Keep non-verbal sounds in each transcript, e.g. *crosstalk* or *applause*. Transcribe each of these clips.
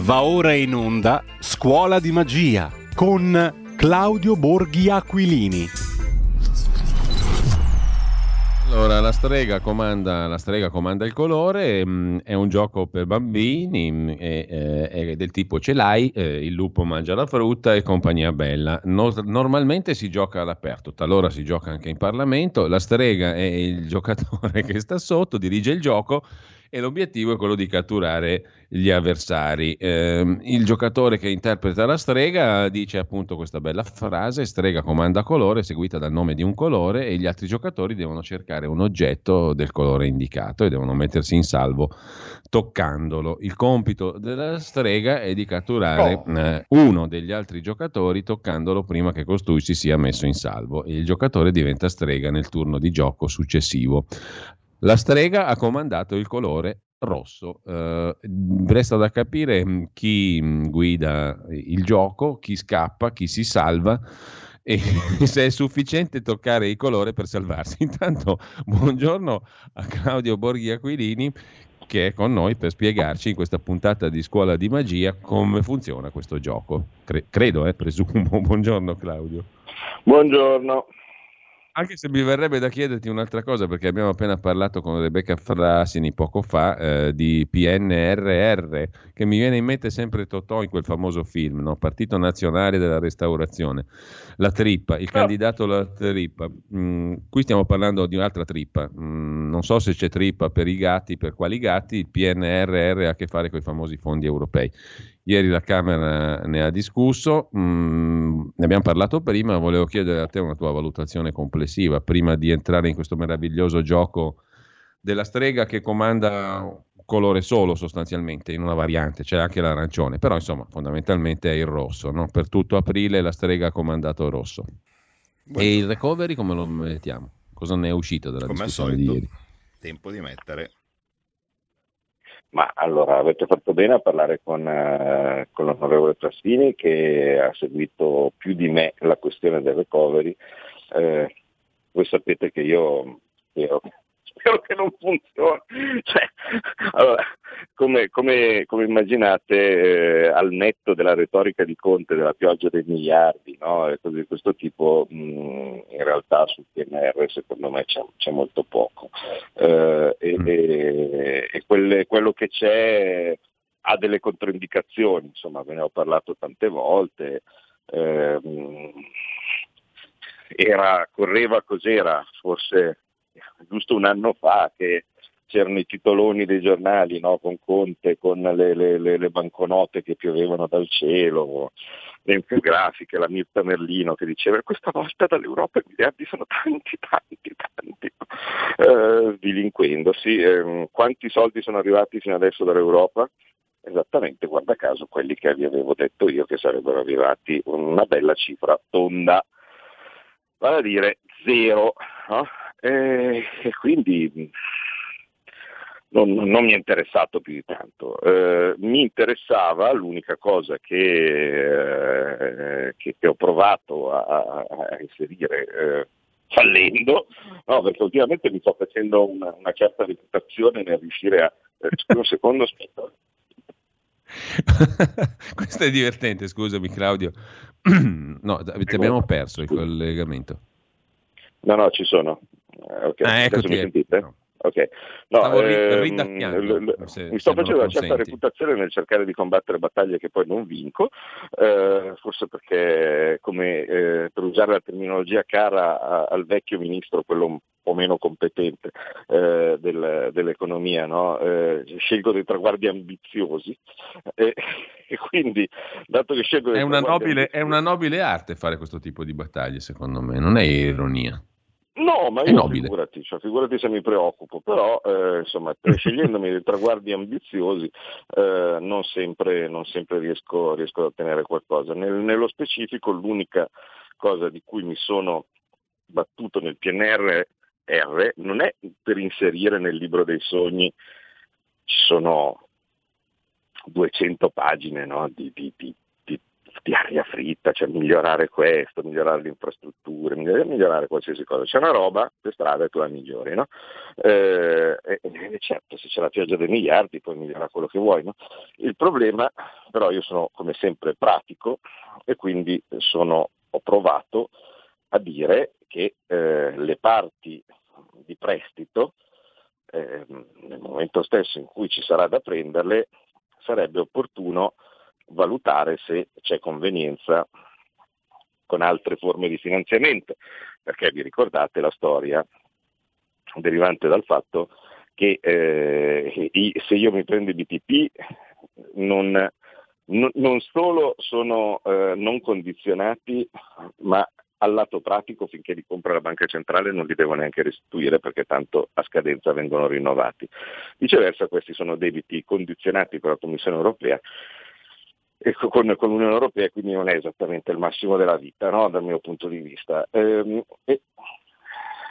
Va ora in onda Scuola di Magia con Claudio Borghi Aquilini. Allora, la strega, comanda, la strega comanda il colore, mh, mm, è un gioco per bambini, mh, mm, è, è, è, del tipo ce l'hai, eh, il lupo mangia la frutta e compagnia bella. No, normalmente si gioca all'aperto, talora si gioca anche in Parlamento, la strega è il *laughs* giocatore che sta sotto, dirige il gioco e l'obiettivo è quello di catturare gli avversari. Eh, il giocatore che interpreta la strega dice appunto questa bella frase, strega comanda colore, seguita dal nome di un colore e gli altri giocatori devono cercare un oggetto del colore indicato e devono mettersi in salvo toccandolo. Il compito della strega è di catturare oh. eh, uno degli altri giocatori toccandolo prima che costui si sia messo in salvo e il giocatore diventa strega nel turno di gioco successivo. La strega ha comandato il colore rosso. Uh, resta da capire mm, chi mm, guida il gioco, chi scappa, chi si salva e *laughs* se è sufficiente toccare il colore per salvarsi. *laughs* Intanto, buongiorno a Claudio Borghi Aquilini che è con noi per spiegarci in questa puntata di Scuola di Magia come funziona questo gioco. Cre- credo, eh, presumo. *laughs* Buongiorno Claudio. Buongiorno. Anche se mi verrebbe da chiederti un'altra cosa, perché abbiamo appena parlato con Rebecca Frasini poco fa eh, di PNRR, che mi viene in mente sempre Totò in quel famoso film, no? Partito Nazionale della Restaurazione. La trippa, il no. candidato alla trippa. Mm, qui stiamo parlando di un'altra trippa. Mm, non so se c'è trippa per i gatti, per quali gatti. Il PNRR ha a che fare con i famosi fondi europei. Ieri la Camera ne ha discusso, mm, ne abbiamo parlato prima, volevo chiedere a te una tua valutazione complessiva prima di entrare in questo meraviglioso gioco della strega che comanda un colore solo sostanzialmente, in una variante, c'è anche l'arancione, però insomma fondamentalmente è il rosso, no? per tutto aprile la strega ha comandato il rosso. Buon e il recovery come lo mettiamo? Cosa ne è uscito dalla come discussione di ieri? Tempo di mettere ma allora avete fatto bene a parlare con, eh, con l'onorevole Trastini che ha seguito più di me la questione del recovery. Eh, voi sapete che io spero spero che non funzioni. Cioè, allora, come, come, come, immaginate, eh, al netto della retorica di Conte della pioggia dei miliardi, no? e cose di questo tipo, mh, in realtà sul PNR secondo me c'è, c'è molto poco. Eh, e, mm. e, e quelle, quello che c'è ha delle controindicazioni, insomma ve ne ho parlato tante volte. Eh, era, correva cos'era, forse giusto un anno fa che c'erano i titoloni dei giornali no? con Conte, con le, le, le, banconote che piovevano dal cielo, le infografiche, la Mirta Merlino che diceva questa volta dall'Europa i miliardi sono tanti, tanti, tanti, eh, dilinquendosi. Eh, quanti soldi sono arrivati fino adesso dall'Europa? Esattamente, guarda caso, quelli che vi avevo detto io che sarebbero arrivati una bella cifra tonda, vale a dire zero. No? e, e quindi non, non, mi è interessato più di tanto. Eh, mi interessava l'unica cosa che, eh, che, che ho provato a, a inserire eh, fallendo, no, perché ultimamente mi sto facendo una, una certa reputazione nel riuscire a... Eh, un secondo, aspetta. *laughs* Questo è divertente, scusami Claudio. *clears throat* no, ti abbiamo perso il collegamento. No, no, ci sono. Eh, ok, ah, adesso mi sentite? No. Ok, no, ehm, mi sto facendo una certa reputazione nel cercare di combattere battaglie che poi non vinco, eh, forse perché, come eh, per usare la terminologia cara a, al vecchio ministro, quello po' meno competente eh, del, dell'economia, no? Eh, scelgo dei traguardi ambiziosi e, e, quindi, dato che scelgo dei è una, nobile, è una nobile arte fare questo tipo di battaglie, secondo me, non è ironia. No, ma io figurati, cioè, figurati, se mi preoccupo, però eh, insomma, scegliendomi dei traguardi ambiziosi eh, non, sempre, non sempre, riesco, riesco ad ottenere qualcosa. Nel, nello specifico l'unica cosa di cui mi sono battuto nel PNRR non è per inserire nel libro dei sogni, ci sono 200 pagine no, di, di, di di aria fritta, cioè migliorare questo, migliorare le infrastrutture, migliorare qualsiasi cosa. C'è una roba, le strade tu la migliori, no? Eh, e, certo, se c'è la pioggia dei miliardi puoi migliorare quello che vuoi, no? Il problema, però io sono come sempre pratico e quindi sono, ho provato a dire che eh, le parti prestito, eh, nel momento stesso in cui ci sarà da prenderle, sarebbe opportuno valutare se c'è convenienza con altre forme di finanziamento, perché vi ricordate la storia derivante dal fatto che eh, se io mi prendo i BTP non, non, solo sono eh, non condizionati, ma al lato pratico finché li compra la banca centrale non li devo neanche restituire perché tanto a scadenza vengono rinnovati. Viceversa questi sono debiti condizionati con la Commissione europea e con, con, l'Unione Europea, quindi non è esattamente il massimo della vita no? dal mio punto di vista. Ehm,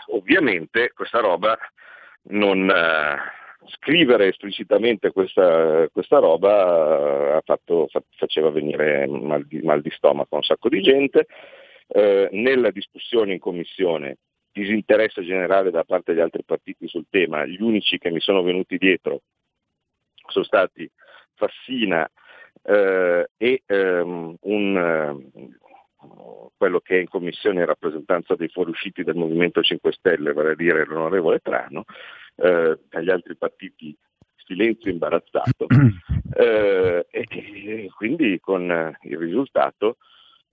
ovviamente questa roba non... Eh, scrivere esplicitamente questa, questa roba eh, fatto, faceva venire mal di, mal di, stomaco a un sacco di gente. Eh, nella discussione in commissione disinteresse generale da parte degli altri partiti sul tema, gli unici che mi sono venuti dietro sono stati Fassina eh, e ehm, un, eh, quello che è in commissione in rappresentanza dei fuoriusciti del Movimento 5 Stelle, vale a dire l'onorevole Trano, eh, dagli altri partiti silenzio imbarazzato *clears throat* eh, e, e, quindi con il risultato,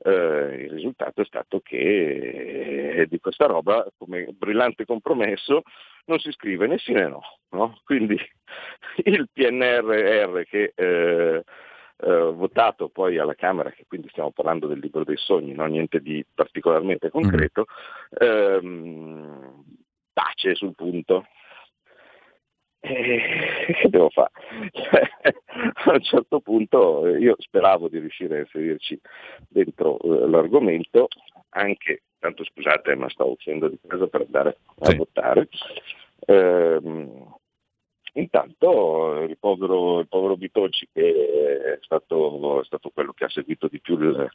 eh, il risultato è stato che di questa roba come brillante compromesso non si scrive né sì né no, no? quindi *laughs* il PNRR che eh, eh, votato poi alla Camera, che quindi stiamo parlando del libro dei sogni, no? niente di particolarmente concreto, ehm, tace sul punto. E *laughs* che devo fare? *laughs* a un certo punto io speravo di riuscire a inserirci dentro eh, l'argomento, anche, tanto scusate ma sto uscendo di casa per andare a sì. votare, ehm, Intanto il povero, il povero Bitocci, che è stato, è stato, quello che ha seguito di più il,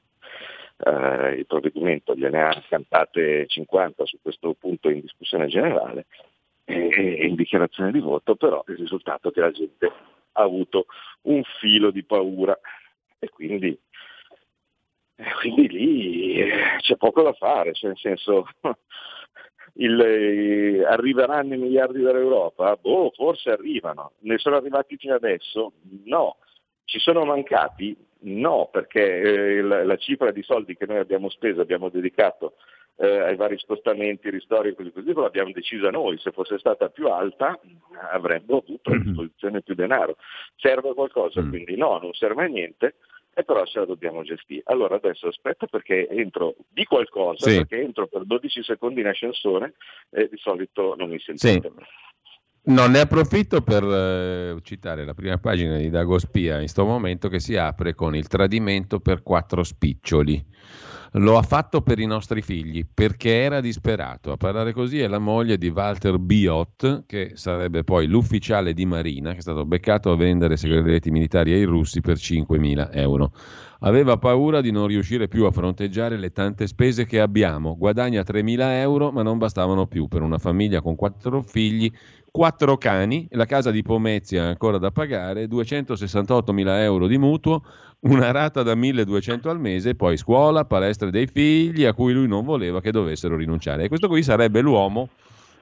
eh, il provvedimento, gliene ha cantate 50 su questo punto in discussione generale e, in dichiarazione di voto, però il risultato è che la gente ha avuto un filo di paura e quindi, quindi lì c'è poco da fare, cioè nel senso *laughs* il, eh, arriveranno i miliardi dall'Europa? Boh, forse arrivano. Ne sono arrivati fino adesso? No. Ci sono mancati? No, perché eh, la, la, cifra di soldi che noi abbiamo speso, abbiamo dedicato eh, ai vari spostamenti, ristori e così così, l'abbiamo decisa noi. Se fosse stata più alta avremmo avuto a mm-hmm. disposizione più denaro. Serve qualcosa? Mm. Quindi no, non serve a niente e però ce la dobbiamo gestire. Allora adesso aspetta perché entro di qualcosa, sì. perché entro per 12 secondi in ascensore e di solito non mi sentite. Sì. No, ne approfitto per eh, citare la prima pagina di Dago Spia in questo momento che si apre con il tradimento per quattro spiccioli. Lo ha fatto per i nostri figli perché era disperato. A parlare così è la moglie di Walter Biot, che sarebbe poi l'ufficiale di Marina, che è stato beccato a vendere segreti militari ai russi per 5.000 euro. Aveva paura di non riuscire più a fronteggiare le tante spese che abbiamo. Guadagna 3.000 euro, ma non bastavano più per una famiglia con quattro figli quattro cani, la casa di Pomezia ancora da pagare, 268.000 euro di mutuo, una rata da 1.200 al mese, poi scuola, palestre dei figli a cui lui non voleva che dovessero rinunciare. E questo qui sarebbe l'uomo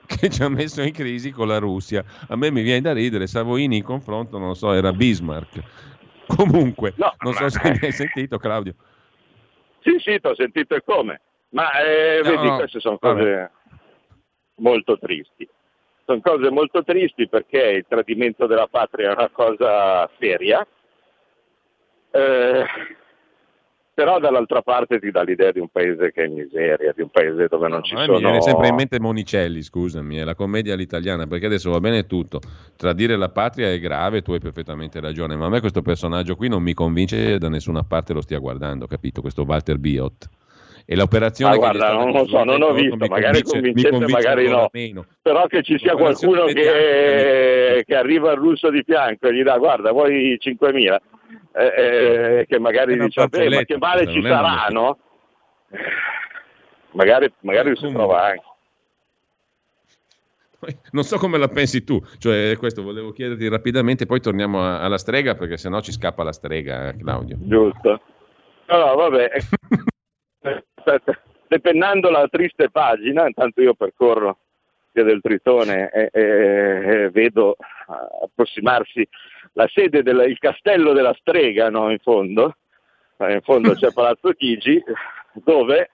che ci ha messo in crisi con la Russia. A me mi viene da ridere, Savoini in confronto, non so, era Bismarck. Comunque, no, non so se mi hai sentito Claudio. Sì, sì, ti ho sentito e come. Ma eh, no, vedi, no, queste sono cose vabbè. molto tristi sono cose molto tristi perché il tradimento della patria è una cosa seria, eh, però dall'altra parte ti dà l'idea di un paese che è in miseria, di un paese dove non no, ci sono... Mi viene sempre in mente Monicelli, scusami, è la commedia all'italiana, perché adesso va bene tutto, tradire la patria è grave, tu hai perfettamente ragione, ma a me questo personaggio qui non mi convince da nessuna parte lo stia guardando, capito? Questo Walter Biot e l'operazione ah, guarda, non lo so, non ho visto, magari convincente, magari no. Meno. Però che ci sia qualcuno che, che, arriva al russo di fianco e gli dà guarda, vuoi 5.000? Eh, eh che magari dice, vabbè, ma che male ci sarà, no? Magari, magari si trova anche. Non so come la pensi tu, cioè questo volevo chiederti rapidamente, poi torniamo a, alla strega perché sennò ci scappa la strega, Claudio. Giusto. No, no, vabbè. *laughs* Depennando la triste pagina, intanto io percorro via del Tritone e, e, e vedo approssimarsi la sede del castello della strega, no, in fondo. In fondo c'è *laughs* Palazzo Chigi, dove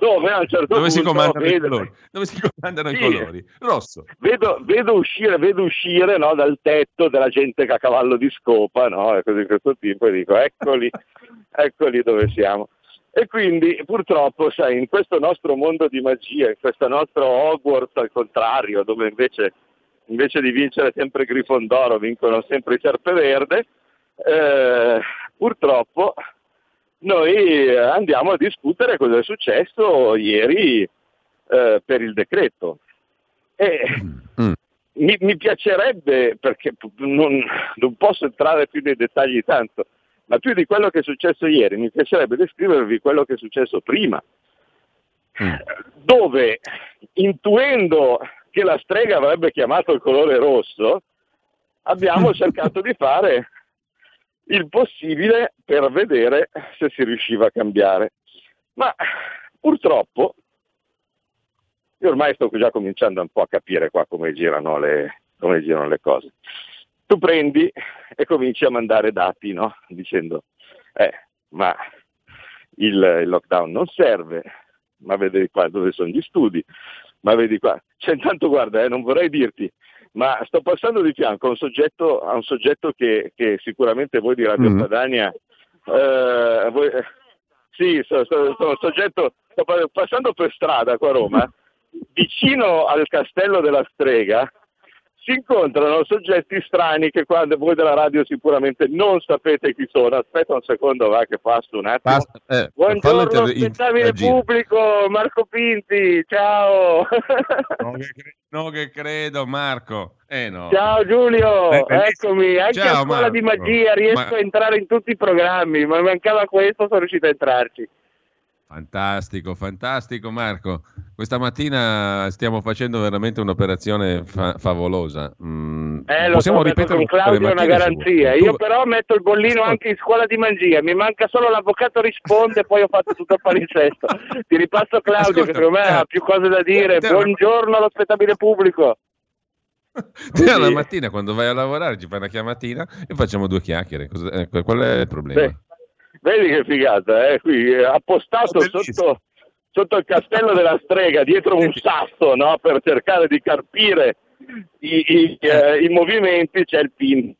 dove a un certo dove punto si comandano vedo, i colori? Dove si comandano sì, i colori? Rosso. Vedo, vedo uscire, vedo uscire no, dal tetto della gente che a cavallo di scopa, no, e cose di questo tipo, e dico eccoli, *laughs* eccoli dove siamo. E quindi purtroppo, sai, in questo nostro mondo di magia, in questo nostro Hogwarts al contrario, dove invece, invece di vincere sempre Grifondoro vincono sempre i Serpeverde, eh, purtroppo noi andiamo a discutere cosa è successo ieri eh, per il decreto. E mm. mi, mi, piacerebbe, perché non, non, posso entrare più nei dettagli tanto, ma più di quello che è successo ieri, mi piacerebbe descrivervi quello che è successo prima, mm. dove intuendo che la strega avrebbe chiamato il colore rosso, abbiamo *laughs* cercato di fare il possibile per vedere se si riusciva a cambiare. Ma purtroppo, io ormai sto già cominciando un po' a capire qua come girano le, come girano le cose. Tu prendi e cominci a mandare dati, no? Dicendo, eh, ma il, il lockdown non serve, ma vedi qua dove sono gli studi, ma vedi qua. Cioè, intanto guarda, eh, non vorrei dirti, ma sto passando di fianco a un soggetto, a un soggetto che, che, sicuramente voi di Radio mm. Padania, eh, voi, sì, sono, sono, sono soggetto, sto passando per strada qua a Roma, vicino al castello della strega, si incontrano soggetti strani che quando voi della radio sicuramente non sapete chi sono. Aspetta un secondo, va che passo un attimo. Basta, eh, Buongiorno, spettabile pubblico, Marco Pinti, ciao. non, che credo, non che credo Marco. Eh no. Ciao Giulio, eh, eccomi, anche ciao, a scuola Marco. di magia riesco Ma... a entrare in tutti i programmi, ma mancava questo, sono riuscito a entrarci. Fantastico, fantastico Marco. Questa mattina stiamo facendo veramente un'operazione fa- favolosa. Mm, eh, lo possiamo so, ripetere con Claudio è una garanzia. Io però metto il bollino anche in scuola di magia. Mi manca solo l'avvocato risponde, poi ho fatto tutto il palinsesto. *laughs* Ti ripasso Claudio, Ascolta, che secondo me eh, ha più cose da dire. Buongiorno allo spettabile pubblico. *laughs* Te la mattina quando vai a lavorare ci fai una chiamatina e facciamo due chiacchiere. Cosa, eh, qual è il problema? Sì. Vedi che figata, eh? Qui eh, appostato sotto, sotto, il castello della strega, dietro un sasso, no? Per cercare di carpire i, i, eh, i movimenti, c'è il pin.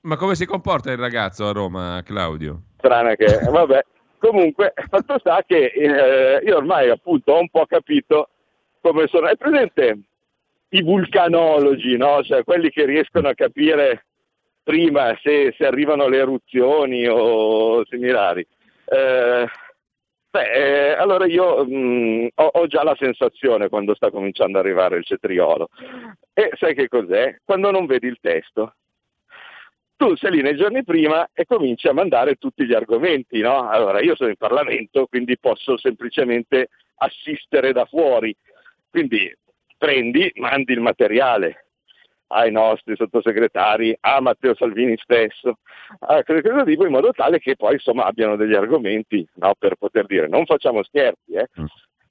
Ma come si comporta il ragazzo a Roma, Claudio? Strana che, *laughs* vabbè. Comunque, fatto sta che eh, io ormai appunto ho un po' capito come sono. È presente i vulcanologi, no? Cioè quelli che riescono a capire prima se, se arrivano le eruzioni o similari. Eh, beh, eh, allora io mh, mm, ho, ho, già la sensazione quando sta cominciando ad arrivare il cetriolo. E sai che cos'è? Quando non vedi il testo. Tu sei lì nei giorni prima e cominci a mandare tutti gli argomenti, no? Allora io sono in Parlamento, quindi posso semplicemente assistere da fuori. Quindi prendi, mandi il materiale, ai nostri sottosegretari, a Matteo Salvini stesso, a qualcosa tipo in modo tale che poi insomma abbiano degli argomenti no, per poter dire non facciamo scherzi, eh. mm.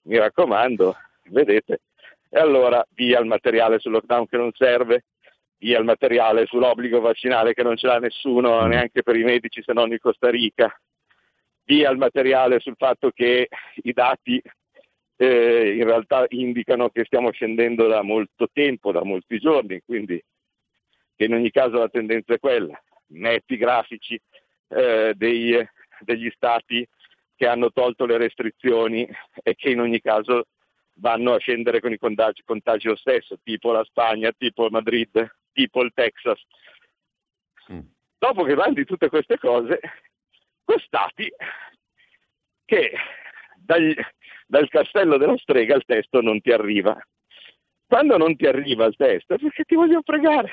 mi raccomando, vedete. E allora via il materiale sul lockdown che non serve, via il materiale sull'obbligo vaccinale che non ce l'ha nessuno, mm. neanche per i medici se non in Costa Rica, via il materiale sul fatto che i dati eh, in realtà indicano che stiamo scendendo da molto tempo, da molti giorni, quindi che in ogni caso la tendenza è quella. Metti grafici eh, dei, degli stati che hanno tolto le restrizioni e che in ogni caso vanno a scendere con i contagi, contagi lo stesso, tipo la Spagna, tipo Madrid, tipo il Texas. Mm. Dopo che vanno tutte queste cose, stati che dagli, dal castello della strega il testo non ti arriva. Quando non ti arriva il testo è perché ti voglio pregare.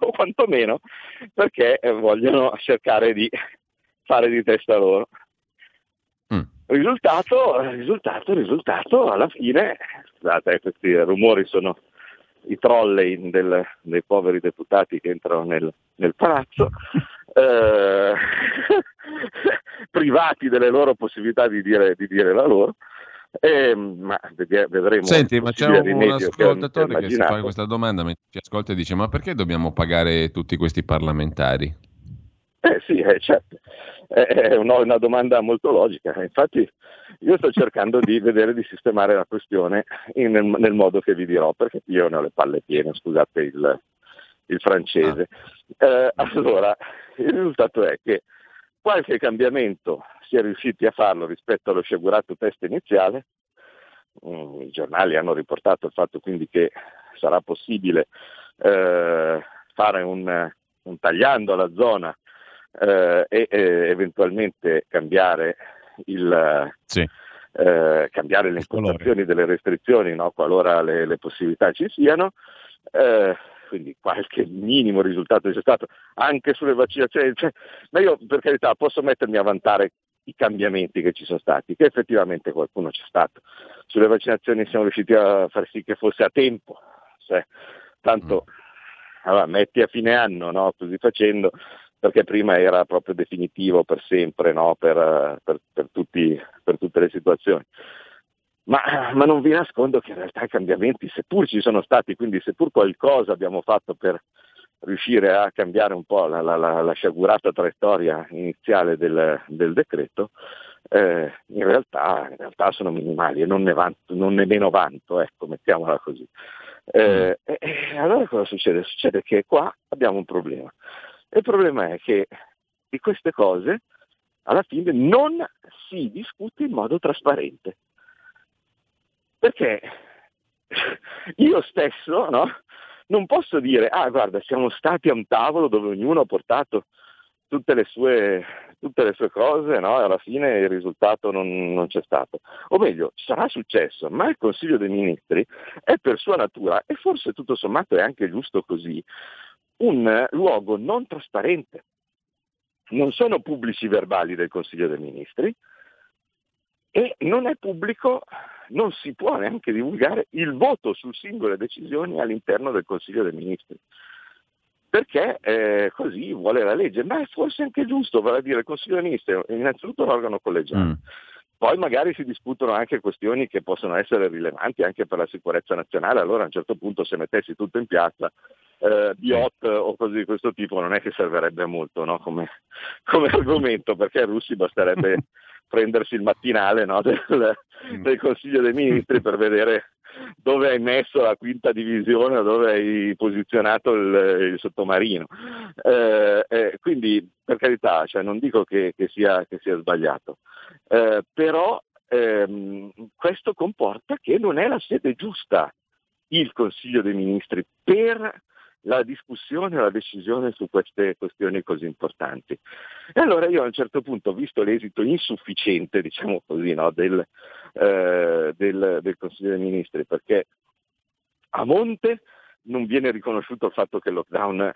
o quantomeno perché vogliono cercare di fare di testa loro. Mm. Risultato, risultato, risultato, alla fine, scusate, questi rumori sono i trolley del, dei poveri deputati che entrano nel, nel palazzo, *laughs* eh, *laughs* privati delle loro possibilità di dire, di dire la loro. Eh, ma vedremo. Senti, ma c'è un, ascoltatore che, che si fa questa domanda, ci ascolta e dice: Ma perché dobbiamo pagare tutti questi parlamentari? Eh sì, eh, certo, è una, domanda molto logica. Infatti io sto cercando di vedere di sistemare la questione in, nel, modo che vi dirò, perché io ne ho le palle piene, scusate il, il francese. Ah. Eh, allora, il risultato è che qualche cambiamento si è riusciti a farlo rispetto allo sciagurato test iniziale. Mm, I giornali hanno riportato il fatto quindi che sarà possibile eh, fare un, un tagliando alla zona eh, e eh, eventualmente cambiare, il, sì. eh, cambiare le impostazioni delle restrizioni no? qualora le, le, possibilità ci siano. Quindi qualche minimo risultato c'è stato anche sulle vaccinazioni, cioè, ma io per carità posso mettermi a vantare i cambiamenti che ci sono stati, che effettivamente qualcuno c'è stato. Sulle vaccinazioni siamo riusciti a far sì che fosse a tempo, cioè, tanto mm. allora, metti a fine anno, no? così facendo perché prima era proprio definitivo per sempre no? per, per, per, tutti, per, tutte le situazioni. Ma, ma, non vi nascondo che in realtà i cambiamenti, seppur ci sono stati, quindi seppur qualcosa abbiamo fatto per riuscire a cambiare un po' la, la, la, la sciagurata traiettoria iniziale del, del decreto, eh, in, realtà, in, realtà, sono minimali e non ne, vanto, non ne meno vanto, ecco, mettiamola così. Eh, mm. e allora cosa succede? Succede che qua abbiamo un problema. Il problema è che di queste cose alla fine non si discute in modo trasparente. Perché *laughs* io stesso no, non posso dire, ah guarda, siamo stati a un tavolo dove ognuno ha portato tutte le sue, tutte le sue cose no? e alla fine il risultato non, non, c'è stato. O meglio, sarà successo, ma il Consiglio dei Ministri è per sua natura, e forse tutto sommato è anche giusto così, un luogo non trasparente. Non sono pubblici i verbali del Consiglio dei Ministri e non è pubblico, non si può neanche divulgare il voto su singole decisioni all'interno del Consiglio dei Ministri. Perché eh, così vuole la legge, ma è forse anche giusto, vale a dire il Consiglio dei Ministri è innanzitutto un organo collegiale. Mm poi magari si discutono anche questioni che possono essere rilevanti anche per la sicurezza nazionale, allora a un certo punto se mettessi tutto in piazza, eh, Biot o cose di questo tipo non è che servirebbe molto no? come, come, argomento, perché ai russi basterebbe *laughs* prendersi il mattinale no? *laughs* del, mm. del Consiglio dei Ministri per vedere dove hai messo la quinta divisione o dove hai posizionato il, il sottomarino. Eh, eh, quindi per carità, cioè, non dico che, che, sia, che sia, sbagliato, eh, però ehm, questo comporta che non è la sede giusta il Consiglio dei Ministri per la discussione e la decisione su queste questioni così importanti. E allora io a un certo punto, visto l'esito insufficiente, diciamo così, no, del, eh, del, del Consiglio dei Ministri, perché a monte non viene riconosciuto il fatto che il lockdown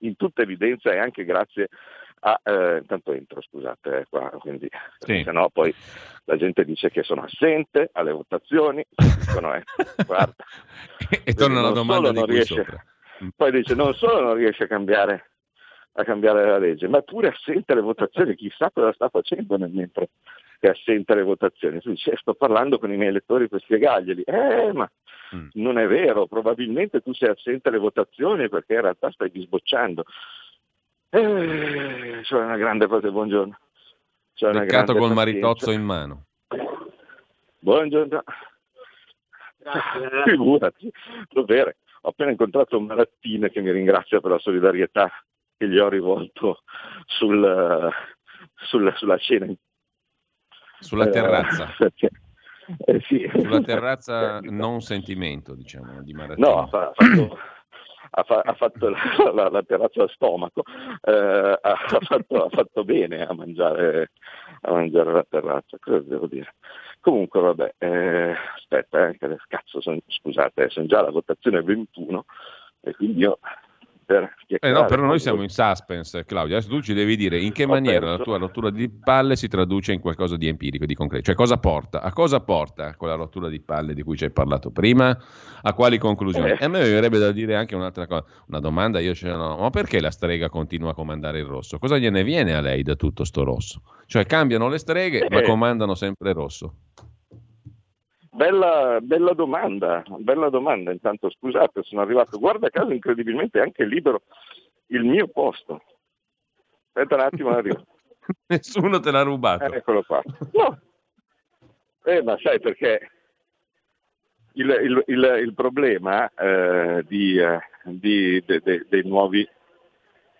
in tutta evidenza e anche grazie a... Eh, intanto entro, scusate, eh, qua, quindi sì. se no poi la gente dice che sono assente alle votazioni, dicono, eh, *laughs* guarda, e torna la domanda di riesce, sopra. Poi dice non solo non riesce a cambiare, a cambiare la legge, ma è pure assente alle votazioni, chissà cosa sta facendo nel mentre è assente alle votazioni. Tu dici, eh, sto parlando con i miei elettori per spiegarglieli. Eh, ma mm. non è vero, probabilmente tu sei assente alle votazioni perché in realtà stai disbocciando. Eh, c'è una grande cosa, buongiorno. C'è Peccato col maritozzo in mano. Buongiorno. Grazie. *laughs* Figurati, dovere ho appena incontrato Marattine che mi ringrazia per la solidarietà che gli ho rivolto sul, sul, sulla cena. Sulla terrazza. Eh, eh, sì. Sulla terrazza non sentimento, diciamo, di Marattine. No, ha fatto, ha, fa, ha fatto la, la, la, terrazza a stomaco, eh, ha, fatto, ha, fatto, bene a mangiare, a mangiare la terrazza, cosa devo dire? Comunque, vabbè, eh, aspetta, eh, cazzo, son, scusate, sono già alla votazione 21 e quindi io per eh no, però noi siamo in suspense, Claudio. Adesso tu ci devi dire in che maniera la tua rottura di palle si traduce in qualcosa di empirico, di concreto. Cioè, cosa porta? A cosa porta quella rottura di palle di cui ci hai parlato prima? A quali conclusioni? Eh. E a me verrebbe da dire anche un'altra cosa. Una domanda io ce l'ho. Ma perché la strega continua a comandare il rosso? Cosa gliene viene a lei da tutto sto rosso? Cioè, cambiano le streghe, eh. ma comandano sempre rosso. Bella, bella, domanda, bella domanda. Intanto scusate, sono arrivato, guarda caso incredibilmente anche libero il mio posto. Aspetta un attimo, arrivo. *laughs* Nessuno te l'ha rubato. Eh, eccolo qua. No. Eh, ma sai perché il, il, il, il problema eh, di, eh, di, de, de, dei, nuovi,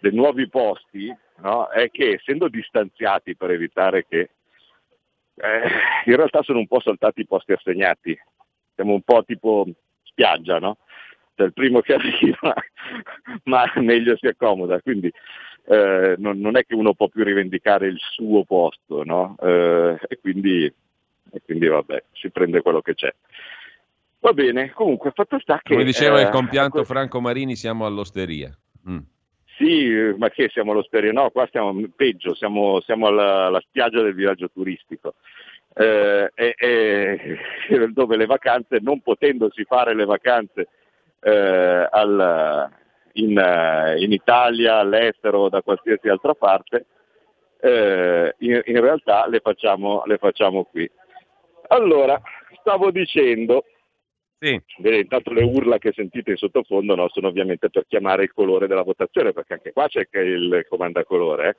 dei, nuovi, posti no, è che essendo distanziati per evitare che eh, in realtà sono un po' saltati i posti assegnati, siamo un po' tipo spiaggia, no? Cioè il primo che *laughs* arriva, ma meglio si accomoda, quindi eh, non, non, è che uno può più rivendicare il suo posto, no? Eh, e, quindi, e, quindi, vabbè, si prende quello che c'è. Va bene, comunque fatto sta che... Come diceva il eh, compianto Franco Marini, siamo all'osteria. Mm. Sì, ma che siamo all'osteria? No, qua stiamo peggio, siamo, siamo alla, alla, spiaggia del villaggio turistico, eh, e, *laughs* dove le vacanze, non potendosi fare le vacanze eh, al, in, in, Italia, all'estero, da qualsiasi altra parte, eh, in, in, realtà le facciamo, le facciamo qui. Allora, stavo dicendo, sì. Vedete, intanto le urla che sentite in sottofondo no, sono ovviamente per chiamare il colore della votazione, perché anche qua c'è il comandacolore. Eh.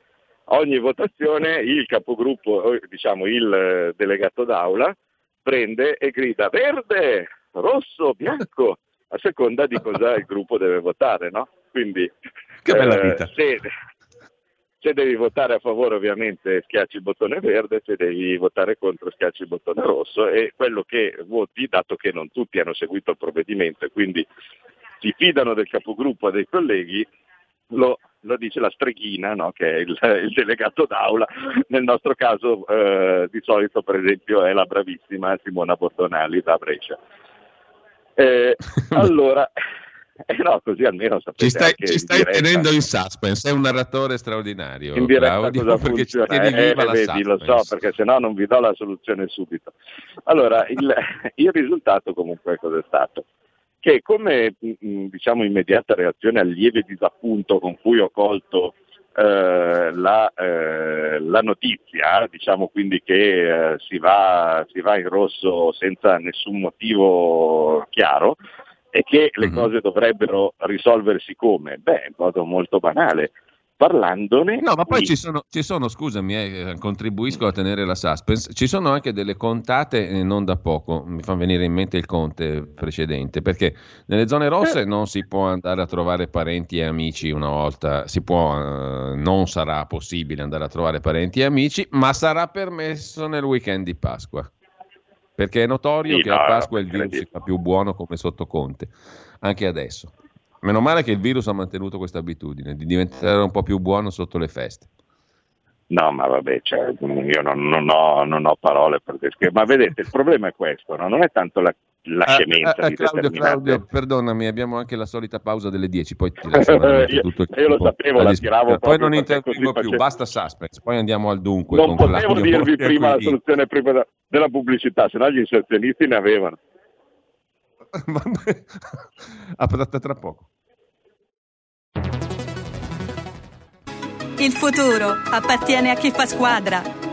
Ogni votazione il capogruppo, diciamo il eh, delegato d'aula, prende e grida verde, rosso, bianco, a seconda di cosa il gruppo deve votare. No? Quindi, che bella eh, vita. Se, se devi votare a favore ovviamente schiacci il bottone verde, se devi votare contro schiacci il bottone rosso e quello che voti, dato che non tutti hanno seguito il provvedimento e quindi si fidano del capogruppo e dei colleghi, lo, lo dice la streghina, no? che è il, il, delegato d'aula, nel nostro caso eh, di solito per esempio è la bravissima Simona Bordonali da Brescia. Eh, *laughs* allora, *laughs* eh no, così almeno sapete Ci stai, ci stai in tenendo in suspense, è un narratore straordinario. In diretta Claudio, cosa *laughs* perché funziona? Ci eh, eh, vedi, lo so, perché se no non vi do la soluzione subito. Allora, il, *laughs* il risultato comunque cosa è stato? Che come diciamo immediata reazione al lieve disappunto con cui ho colto eh, la, eh, la, notizia, diciamo quindi che eh, si va, si, va, in rosso senza nessun motivo chiaro, e che le mm-hmm. cose dovrebbero risolversi come? Beh, in modo molto banale, parlandone. No, ma poi ci sono, ci sono, scusami, eh, contribuisco a tenere la suspense, ci sono anche delle contate eh, non da poco, mi fa venire in mente il conte precedente, perché nelle zone rosse eh. non si può andare a trovare parenti e amici una volta, si può, eh, non sarà possibile andare a trovare parenti e amici, ma sarà permesso nel weekend di Pasqua perché è notorio sì, che no, a Pasqua il virus si fa più buono come sotto Conte, anche adesso. Meno male che il virus ha mantenuto questa abitudine di diventare un po' più buono sotto le feste. No, ma vabbè, cioè, io non, non, ho, non, ho, parole per descrivere. Ma vedete, il problema è questo, no? non è tanto la, la ah, scemenza ah, di Claudio, Claudio, perdonami, abbiamo anche la solita pausa delle 10, poi ti *laughs* lascio io, tutto il Io lo sapevo, la tiravo Poi non intervengo più, face... basta suspense, poi andiamo al dunque. Non potevo dirvi prima la soluzione prima della pubblicità, se no gli inserzionisti ne avevano. *laughs* a tra poco. Il futuro appartiene a chi fa squadra.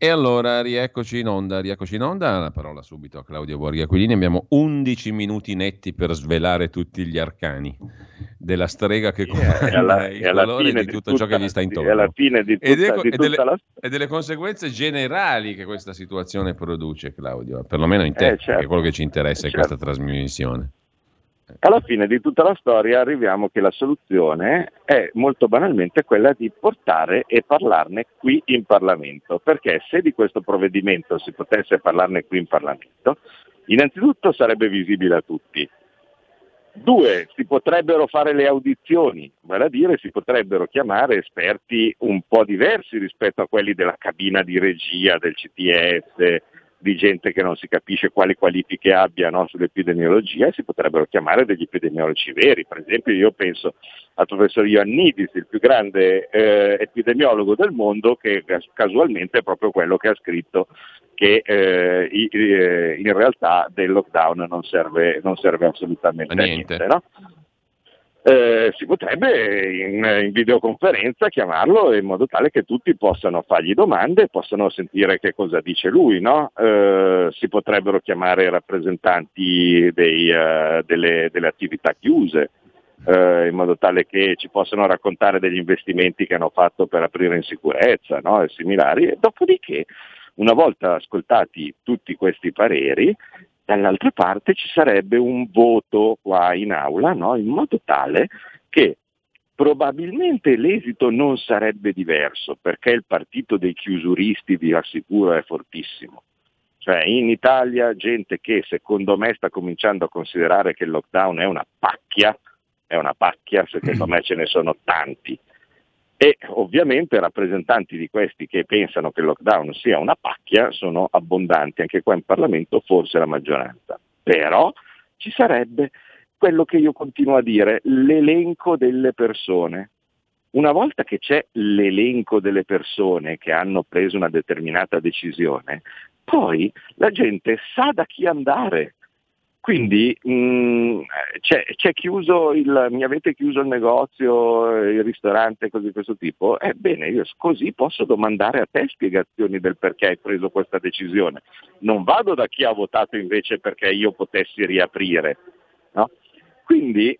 E allora rieccoci in onda, rieccoci in onda, la parola subito a Claudio Borghi Aquilini, abbiamo 11 minuti netti per svelare tutti gli arcani della strega che comanda alla, il colore di tutto ciò che gli sta intorno. alla fine di tutta, ed è, di e, delle, la... e, delle, conseguenze generali che questa situazione produce, Claudio, perlomeno in te, eh, certo, che è quello che ci interessa certo. in questa trasmissione. Alla fine di tutta la storia arriviamo che la soluzione è molto banalmente quella di portare e parlarne qui in Parlamento, perché se di questo provvedimento si potesse parlarne qui in Parlamento, innanzitutto sarebbe visibile a tutti. Due, si potrebbero fare le audizioni, vale a dire si potrebbero chiamare esperti un po' diversi rispetto a quelli della cabina di regia del CTS, di gente che non si capisce quali qualifiche abbia no, sull'epidemiologia e si potrebbero chiamare degli epidemiologi veri. Per esempio io penso al professor Ioannidis, il più grande eh, epidemiologo del mondo, che casualmente è proprio quello che ha scritto che eh, in realtà del lockdown non serve, non serve assolutamente a niente. niente no? Eh, si potrebbe in, in, videoconferenza chiamarlo in modo tale che tutti possano fargli domande possano sentire che cosa dice lui. No? Eh, si potrebbero chiamare rappresentanti dei, uh, delle, delle, attività chiuse. Uh, in modo tale che ci possano raccontare degli investimenti che hanno fatto per aprire in sicurezza no? e similari. Dopodiché, una volta ascoltati tutti questi pareri, dall'altra parte ci sarebbe un voto qua in aula, no? in modo tale che probabilmente l'esito non sarebbe diverso, perché il partito dei chiusuristi, vi assicuro, è fortissimo. Cioè in Italia gente che secondo me sta cominciando a considerare che il lockdown è una pacchia, è una pacchia, secondo me ce ne sono tanti e ovviamente rappresentanti di questi che pensano che il lockdown sia una pacchia sono abbondanti, anche qua in Parlamento forse la maggioranza. Però ci sarebbe quello che io continuo a dire, l'elenco delle persone. Una volta che c'è l'elenco delle persone che hanno preso una determinata decisione, poi la gente sa da chi andare, quindi mh, mm, c'è, c'è il, mi avete chiuso il negozio, il ristorante, cose di questo tipo, ebbene io così posso domandare a te spiegazioni del perché hai preso questa decisione. Non vado da chi ha votato invece perché io potessi riaprire. No? Quindi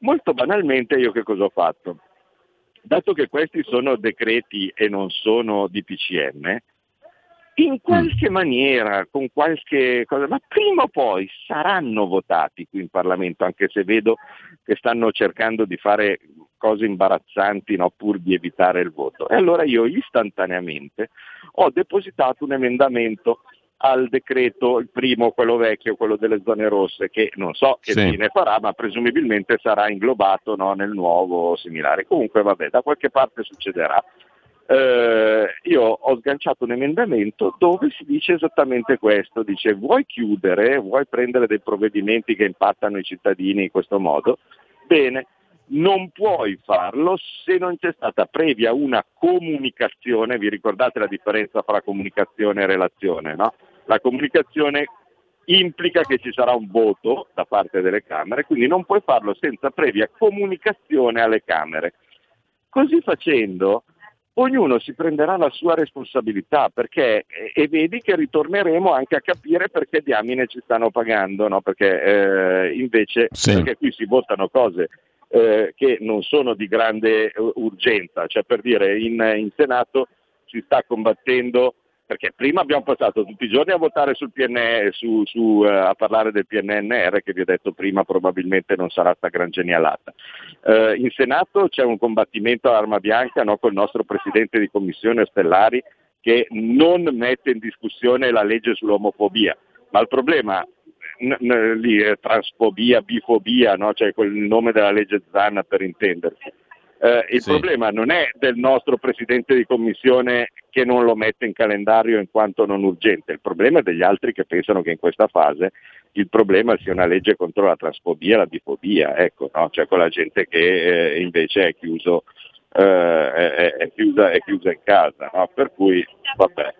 molto banalmente io che cosa ho fatto? Dato che questi sono decreti e non sono DPCM, in mm. qualche maniera, con qualche cosa, ma prima o poi saranno votati qui in Parlamento, anche se vedo che stanno cercando di fare cose imbarazzanti no, pur di evitare il voto. E allora io istantaneamente ho depositato un emendamento al decreto, il primo, quello vecchio, quello delle zone rosse, che non so che sì. fine farà, ma presumibilmente sarà inglobato no, nel nuovo similare. Comunque vabbè, da qualche parte succederà eh, io ho sganciato un emendamento dove si dice esattamente questo, dice vuoi chiudere, vuoi prendere dei provvedimenti che impattano i cittadini in questo modo, bene, non puoi farlo se non c'è stata previa una comunicazione, vi ricordate la differenza tra comunicazione e relazione, no? La comunicazione implica che ci sarà un voto da parte delle Camere, quindi non puoi farlo senza previa comunicazione alle Camere. Così facendo ognuno si prenderà la sua responsabilità perché, e vedi che ritorneremo anche a capire perché diamine ci stanno pagando, no? perché eh, invece sì. perché qui si votano cose eh, che non sono di grande urgenza, cioè per dire in, in Senato si sta combattendo perché prima abbiamo passato tutti i giorni a votare sul PNR, su, su, uh, a parlare del PNNR che vi ho detto prima probabilmente non sarà sta gran genialata. Uh, in Senato c'è un combattimento all'arma bianca no, col nostro Presidente di Commissione Stellari che non mette in discussione la legge sull'omofobia, ma il problema n- n- lì è transfobia, bifobia, no? cioè quel nome della legge Zanna per intendersi eh, il sì. problema non è del nostro Presidente di Commissione che non lo mette in calendario in quanto non urgente, il problema è degli altri che pensano che in questa fase il problema sia una legge contro la transfobia e la bifobia, ecco, no? cioè la gente che eh, invece è, chiuso, eh, è, è, chiusa, è, chiusa, in casa. No? Per cui, vabbè.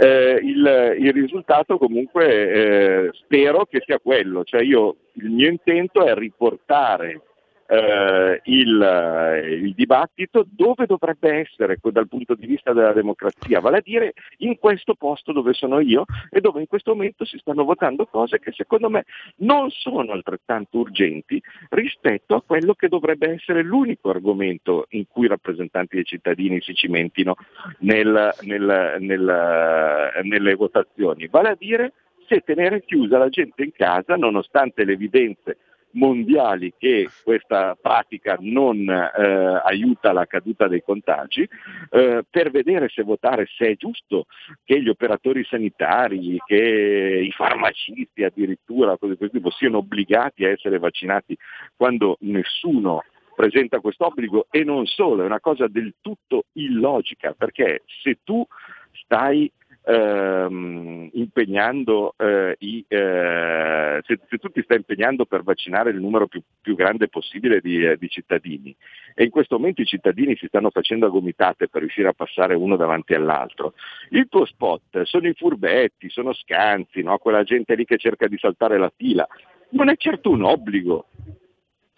Eh, il, il, risultato comunque eh, spero che sia quello, cioè io, il mio intento è riportare eh, il, eh, il, dibattito dove dovrebbe essere dal punto di vista della democrazia, vale a dire in questo posto dove sono io e dove in questo momento si stanno votando cose che secondo me non sono altrettanto urgenti rispetto a quello che dovrebbe essere l'unico argomento in cui i rappresentanti dei cittadini si cimentino nel, nel, nel, nelle votazioni, vale a dire se tenere chiusa la gente in casa nonostante le evidenze mondiali che questa pratica non eh, aiuta la caduta dei contagi, eh, per vedere se votare se è giusto che gli operatori sanitari, che i farmacisti addirittura cose di questo tipo siano obbligati a essere vaccinati quando nessuno presenta questo obbligo. E non solo, è una cosa del tutto illogica, perché se tu stai ehm, impegnando eh, i, eh, se, se, tu ti stai impegnando per vaccinare il numero più, più grande possibile di, eh, di, cittadini. E in questo momento i cittadini si stanno facendo a gomitate per riuscire a passare uno davanti all'altro, il tuo spot sono i furbetti, sono scanzi, no? quella gente lì che cerca di saltare la fila, non è certo un obbligo,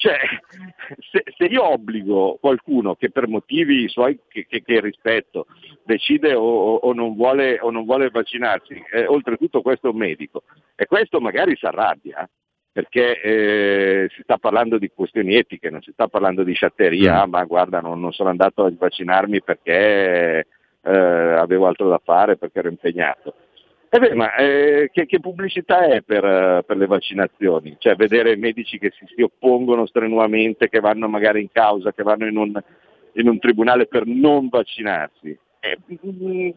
cioè, se, se, io obbligo qualcuno che per motivi suoi che, che, che rispetto decide o, o, non vuole, o, non vuole, vaccinarsi, eh, oltretutto questo è un medico, e questo magari si arrabbia, perché eh, si sta parlando di questioni etiche, non si sta parlando di sciatteria, mm. ma guarda non, non, sono andato a vaccinarmi perché eh, avevo altro da fare, perché ero impegnato. Eh beh, ma eh, che, che, pubblicità è per, uh, per, le vaccinazioni? Cioè vedere medici che si, si, oppongono strenuamente, che vanno magari in causa, che vanno in un, in un tribunale per non vaccinarsi. Eh,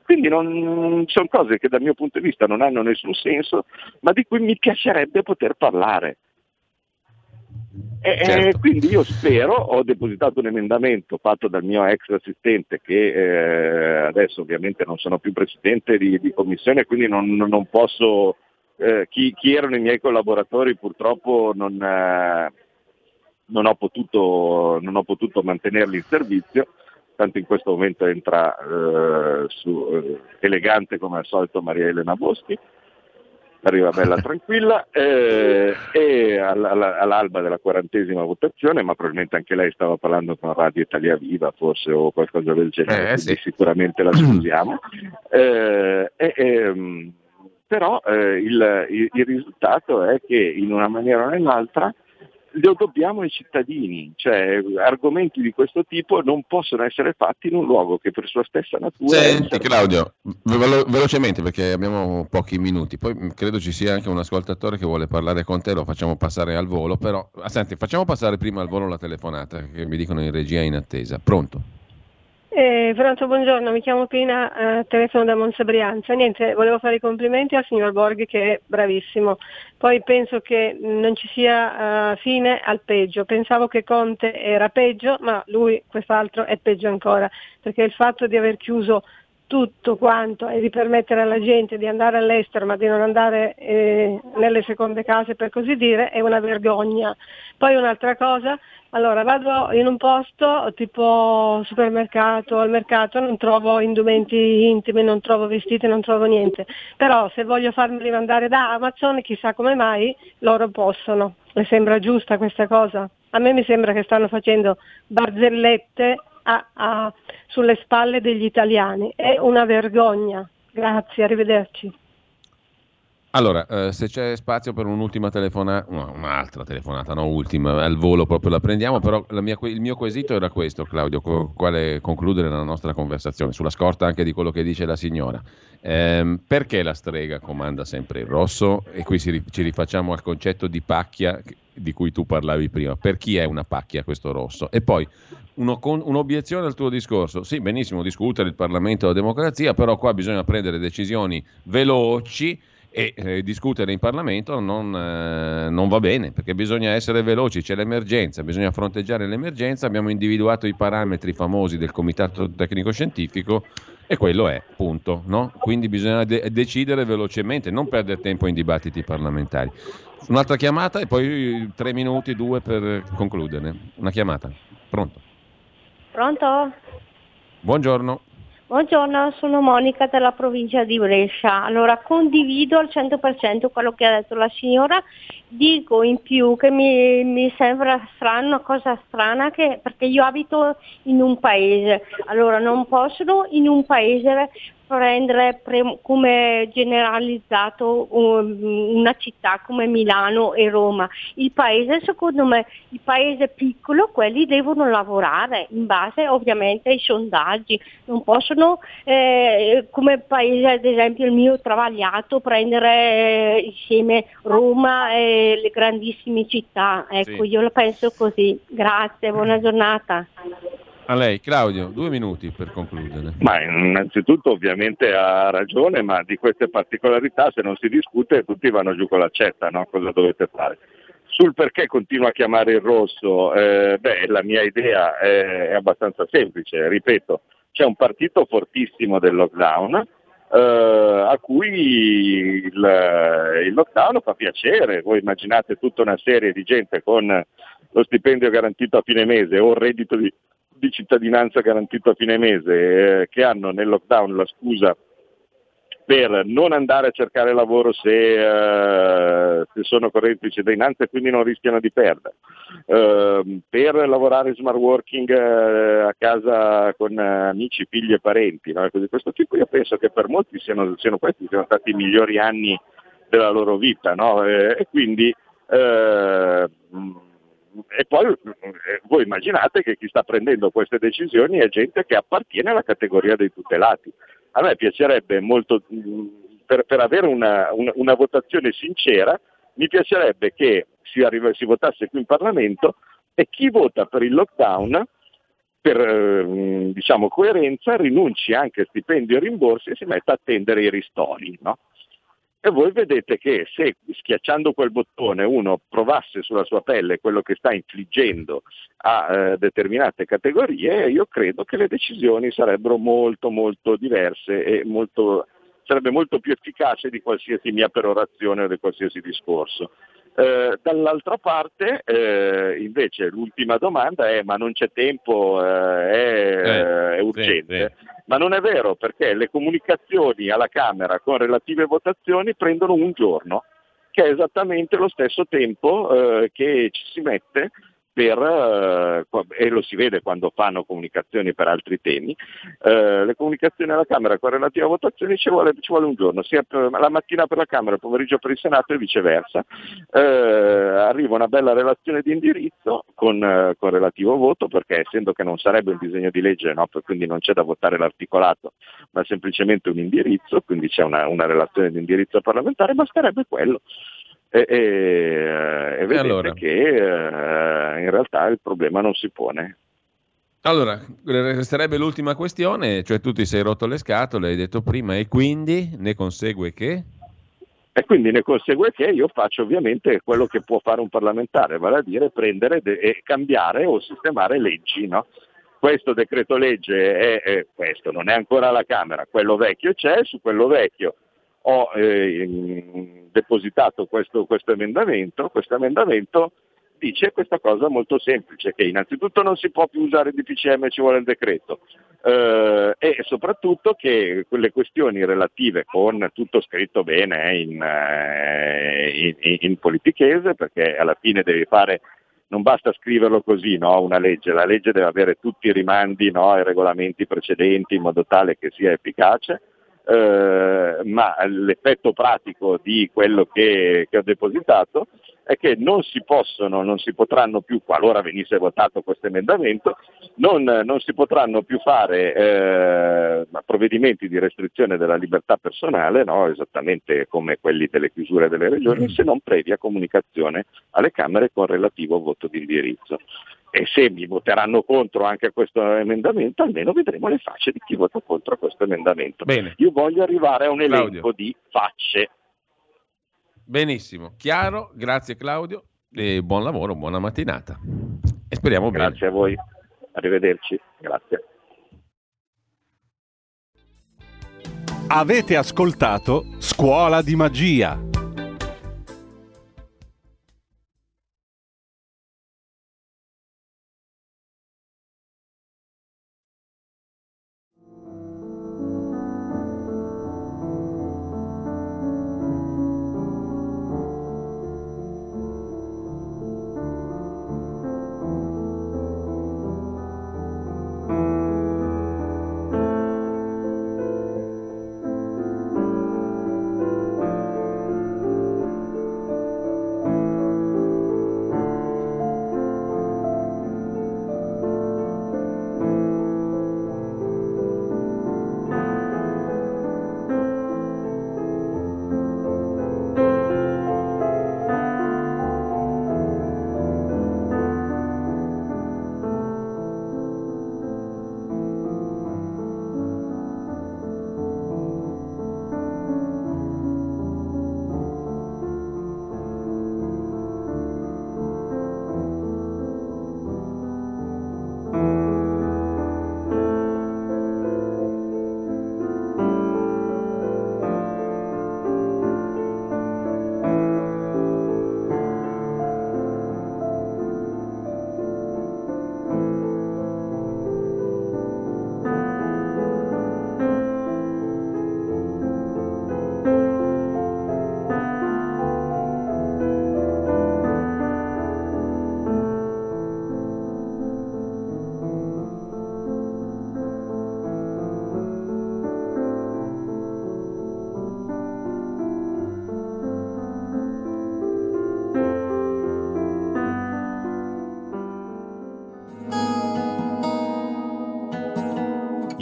quindi non, sono cose che dal mio punto di vista non hanno nessun senso, ma di cui mi piacerebbe poter parlare. E, certo. quindi io spero, ho depositato un emendamento fatto dal mio ex assistente che eh, adesso ovviamente non sono più presidente di, di commissione, quindi non, non posso, eh, chi, chi, erano i miei collaboratori purtroppo non, eh, non, ho potuto, non, ho potuto, mantenerli in servizio, tanto in questo momento entra eh, su, eh, elegante come al solito Maria Elena Boschi arriva bella tranquilla eh, e all'alba della quarantesima votazione, ma probabilmente anche lei stava parlando con Radio Italia Viva forse o qualcosa del genere, eh, sì. sicuramente la scusiamo. *clears throat* Eh, ehm, però eh, il, il, il risultato è che in una maniera o nell'altra lo dobbiamo ai cittadini, cioè argomenti di questo tipo non possono essere fatti in un luogo che per sua stessa natura... Senti Claudio, velo- velocemente perché abbiamo pochi minuti, poi credo ci sia anche un ascoltatore che vuole parlare con te, lo facciamo passare al volo, però ah, senti, facciamo passare prima al volo la telefonata che mi dicono in regia in attesa. Pronto? Eh, pronto, buongiorno, mi chiamo Pina, eh, telefono da Monza Brianza. Niente, volevo fare i complimenti al signor Borghi che è bravissimo. Poi penso che non ci sia uh, fine al peggio. Pensavo che Conte era peggio, ma lui, quest'altro, è peggio ancora, perché il fatto di aver chiuso tutto quanto e di permettere alla gente di andare all'estero ma di non andare eh, nelle seconde case per così dire è una vergogna. Poi un'altra cosa, allora vado in un posto tipo supermercato, al mercato, non trovo indumenti intimi, non trovo vestiti, non trovo niente, però se voglio farmi mandare da Amazon chissà come mai loro possono. Le sembra giusta questa cosa? A me mi sembra che stanno facendo barzellette a, a, sulle spalle degli italiani. È una vergogna. Grazie, arrivederci. Allora, eh, se c'è spazio per un'ultima telefonata, un'altra telefonata, no ultima, al volo proprio la prendiamo, però la mia, il mio quesito era questo, Claudio, con quale concludere la nostra conversazione, sulla scorta anche di quello che dice la signora. Eh, perché la strega comanda sempre il rosso? E qui ci rifacciamo al concetto di pacchia di cui tu parlavi prima. Per chi è una pacchia questo rosso? E poi uno, un'obiezione al tuo discorso. Sì, benissimo discutere il Parlamento e la democrazia, però qua bisogna prendere decisioni veloci e eh, discutere in Parlamento non, eh, non, va bene perché bisogna essere veloci, c'è l'emergenza, bisogna fronteggiare l'emergenza, abbiamo individuato i parametri famosi del Comitato Tecnico Scientifico e quello è, punto. No? Quindi bisogna de- decidere velocemente, non perdere tempo in dibattiti parlamentari. Un'altra chiamata e poi tre minuti, due per concludere. Una chiamata. Pronto? Pronto? Buongiorno. Buongiorno, sono Monica della provincia di Brescia. Allora condivido al 100% quello che ha detto la signora, dico in più che mi, mi sembra strano, una cosa strana, che, perché io abito in un paese, allora non possono in un paese prendere pre- come generalizzato um, una città come Milano e Roma. Il paese, secondo me, il paese piccolo, quelli devono lavorare in base ovviamente ai sondaggi, non possono eh, come paese, ad esempio il mio travagliato, prendere eh, insieme Roma e le grandissime città. Ecco, sì. io la penso così. Grazie, buona giornata. A lei, Claudio, due minuti per concludere. Ma innanzitutto ovviamente ha ragione, ma di queste particolarità se non si discute tutti vanno giù con l'accetta, no? cosa dovete fare? Sul perché continua a chiamare il rosso, eh, beh, la mia idea è, è, abbastanza semplice, ripeto, c'è un partito fortissimo del lockdown eh, a cui il, il lockdown fa piacere, voi immaginate tutta una serie di gente con lo stipendio garantito a fine mese o il reddito di di cittadinanza garantito a fine mese eh, che hanno nel lockdown la scusa per non andare a cercare lavoro se, uh, se sono correnti di cittadinanza e quindi non rischiano di perdere, uh, per lavorare in smart working uh, a casa con amici, figli e parenti, no? di questo tipo io penso che per molti siano, siano questi siano stati i migliori anni della loro vita no? e quindi e poi eh, voi immaginate che chi sta prendendo queste decisioni è gente che appartiene alla categoria dei tutelati. A me piacerebbe molto, mm, per, per avere una, una, una, votazione sincera, mi piacerebbe che si, arriva, si, votasse qui in Parlamento e chi vota per il lockdown, per eh, diciamo, coerenza, rinunci anche a stipendio e rimborsi e si metta a attendere i ristori. No? E voi vedete che se schiacciando quel bottone uno provasse sulla sua pelle quello che sta infliggendo a eh, determinate categorie, io credo che le decisioni sarebbero molto molto diverse e molto, sarebbe molto più efficace di qualsiasi mia perorazione o di qualsiasi discorso. Eh, dall'altra parte eh, invece l'ultima domanda è ma non c'è tempo, eh, è, eh, è, urgente. Sì, sì. Ma non è vero perché le comunicazioni alla Camera con relative votazioni prendono un giorno, che è esattamente lo stesso tempo eh, che ci si mette per, eh, e lo si vede quando fanno comunicazioni per altri temi, eh, le comunicazioni alla Camera con relativa votazione ci vuole, ci vuole un giorno, sia la mattina per la Camera, il pomeriggio per il Senato e viceversa. Eh, arriva una bella relazione di indirizzo con, con, relativo voto, perché essendo che non sarebbe un disegno di legge, no, quindi non c'è da votare l'articolato, ma semplicemente un indirizzo, quindi c'è una, una relazione di indirizzo parlamentare, basterebbe quello e, e, e vedete allora. che eh, in realtà il problema non si pone. Allora, resterebbe l'ultima questione, cioè tu ti sei rotto le scatole, hai detto prima, e quindi ne consegue che? E quindi ne consegue che io faccio ovviamente quello che può fare un parlamentare, vale a dire prendere de- e cambiare o sistemare leggi. No? Questo decreto legge è, è, questo, non è ancora alla Camera, quello vecchio c'è, su quello vecchio ho eh, depositato questo, questo, emendamento, questo emendamento dice questa cosa molto semplice, che innanzitutto non si può più usare il DPCM, ci vuole il decreto, eh, e soprattutto che quelle questioni relative con tutto scritto bene eh, in, in, in, in politichese, perché alla fine devi fare non basta scriverlo così, no, una legge, la legge deve avere tutti i rimandi no, ai regolamenti precedenti in modo tale che sia efficace eh, ma l'effetto pratico di quello che, che, ho depositato è che non si possono, non si potranno più, qualora venisse votato questo emendamento, non, non si potranno più fare eh, provvedimenti di restrizione della libertà personale, no? esattamente come quelli delle chiusure delle regioni, mm. se non previa comunicazione alle Camere con relativo voto di indirizzo e se mi voteranno contro anche questo emendamento, almeno vedremo le facce di chi vota contro questo emendamento. Bene. Io voglio arrivare a un elenco Claudio. di facce. Benissimo, chiaro, grazie Claudio e buon lavoro, buona mattinata. E speriamo grazie bene. Grazie a voi, arrivederci, grazie. Avete ascoltato Scuola di Magia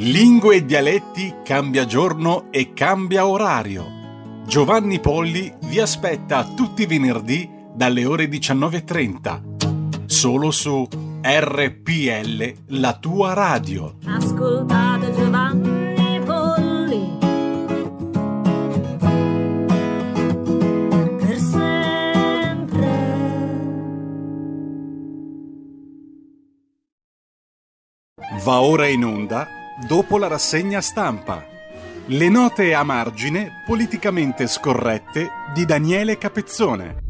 Lingue e dialetti cambia giorno e cambia orario. Giovanni Polli vi aspetta tutti i venerdì dalle ore 19.30. Solo su RPL, la tua radio. Ascoltate Giovanni Polli. Per sempre. Va ora in onda dopo la rassegna stampa. Le note a margine politicamente scorrette di Daniele Capezzone.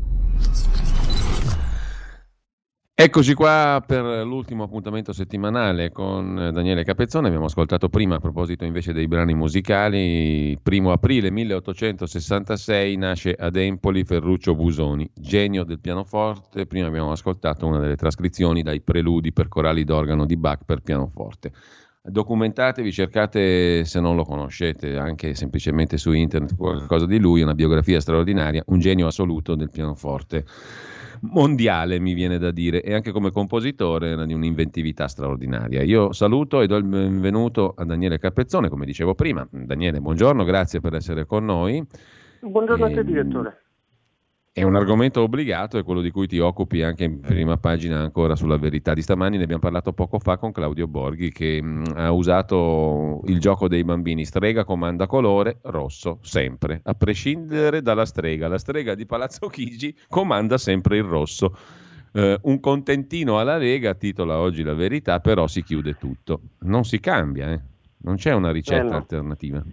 Eccoci qua per l'ultimo appuntamento settimanale con Daniele Capezzone. Abbiamo ascoltato prima, a proposito invece dei brani musicali, primo aprile 1866 nasce ad Empoli Ferruccio Busoni, genio del pianoforte. Prima abbiamo ascoltato una delle trascrizioni dai preludi per corali d'organo di Bach per pianoforte. Documentatevi, cercate se non lo conoscete, anche semplicemente su internet qualcosa di lui, una biografia straordinaria, un genio assoluto del pianoforte mondiale, mi viene da dire, e anche come compositore di un'inventività straordinaria. Io saluto e do il benvenuto a Daniele Capezzone, come dicevo prima. Daniele, buongiorno, grazie per essere con noi. Buongiorno e... a te, direttore. È un argomento obbligato, è quello di cui ti occupi anche in prima pagina ancora sulla verità di stamani. Ne abbiamo parlato poco fa con Claudio Borghi che mh, ha usato il gioco dei bambini. Strega comanda colore rosso, sempre, a prescindere dalla strega. La strega di Palazzo Chigi comanda sempre il rosso. Uh, un contentino alla Lega titola oggi la verità, però si chiude tutto. Non si cambia, eh? non c'è una ricetta Eh, no. alternativa.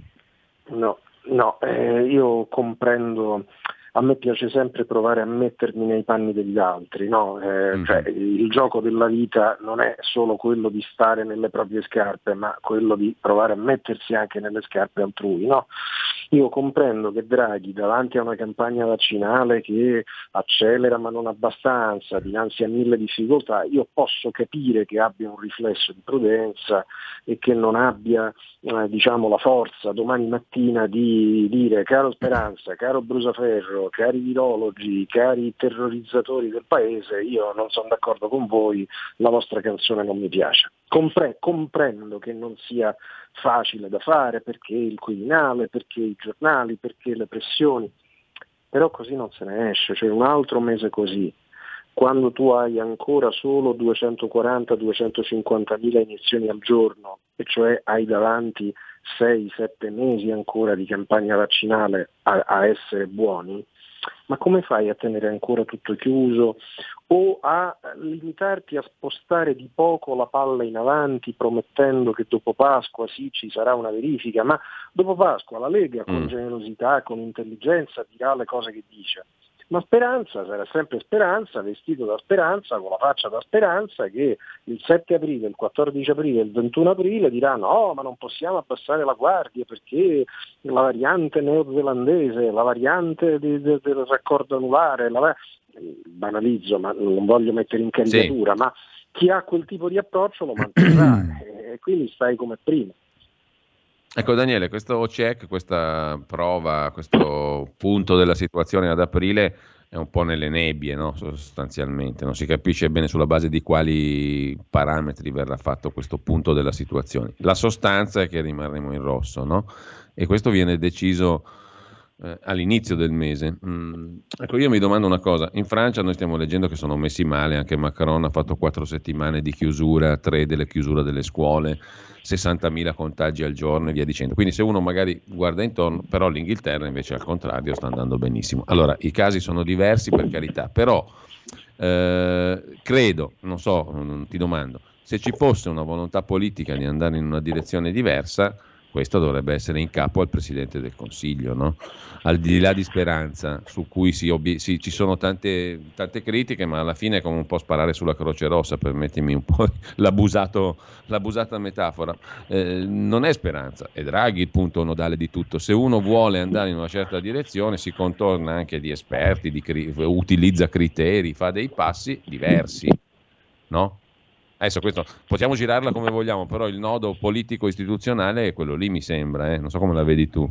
No, no, eh, io comprendo, a me piace sempre provare a mettermi nei panni degli altri, no? Eh, Mhm. cioè, il gioco della vita non è solo quello di stare nelle proprie scarpe, ma quello di provare a mettersi anche nelle scarpe altrui, no? Io comprendo che Draghi davanti a una campagna vaccinale che accelera ma non abbastanza, dinanzi a mille difficoltà, io posso capire che abbia un riflesso di prudenza e che non abbia eh, diciamo, la forza domani mattina di dire caro Speranza, caro Brusaferro, cari virologi, cari terrorizzatori del paese, io non sono d'accordo con voi, la vostra canzone non mi piace. Compre- comprendo che non sia facile da fare perché il Quirinale, perché i giornali, perché le pressioni, però così non se ne esce, cioè un altro mese così, quando tu hai ancora solo 240-250 mila iniezioni al giorno, e cioè hai davanti 6-7 mesi ancora di campagna vaccinale a, a essere buoni, ma come fai a tenere ancora tutto chiuso o a limitarti a spostare di poco la palla in avanti promettendo che dopo Pasqua sì ci sarà una verifica, ma dopo Pasqua la Lega con Mm. generosità, con intelligenza dirà le cose che dice. Ma Speranza sarà sempre Speranza, vestito da Speranza, con la faccia da Speranza, che il 7 aprile, il 14 aprile, il 21 aprile dirà no, ma non possiamo abbassare la guardia perché la variante neozelandese, la variante di- de- del raccordo anulare, la banalizzo, ma non voglio mettere in caricatura, ma chi ha quel tipo di approccio lo manterrà *clears throat* e quindi stai come prima. Ecco Daniele, questo check, questa prova, questo punto della situazione ad aprile è un po' nelle nebbie, no? sostanzialmente, non si capisce bene sulla base di quali parametri verrà fatto questo punto della situazione. La sostanza è che rimarremo in rosso, no? E questo viene deciso eh, all'inizio del mese. Mm, Ecco, io mi domando una cosa, in Francia noi stiamo leggendo che sono messi male, anche Macron ha fatto quattro settimane di chiusura, tre delle chiusure delle scuole, 60.000 contagi al giorno e via dicendo. Quindi se uno magari guarda intorno, però l'Inghilterra invece al contrario sta andando benissimo. Allora, i casi sono diversi per carità, però eh, credo, non so, ti domando, se ci fosse una volontà politica di andare in una direzione diversa, questo dovrebbe essere in capo al Presidente del Consiglio, no? al di là di Speranza, su cui si obie- si- ci sono tante, tante critiche, ma alla fine è come un po' sparare sulla Croce Rossa, permettimi un po' *laughs* l'abusata metafora. Eh, non è Speranza, è Draghi il punto nodale di tutto. Se uno vuole andare in una certa direzione si contorna anche di esperti, di cri- utilizza criteri, fa dei passi diversi, no? Adesso questo possiamo girarla come vogliamo, però il nodo politico istituzionale è quello lì, mi sembra, eh? non so come la vedi tu.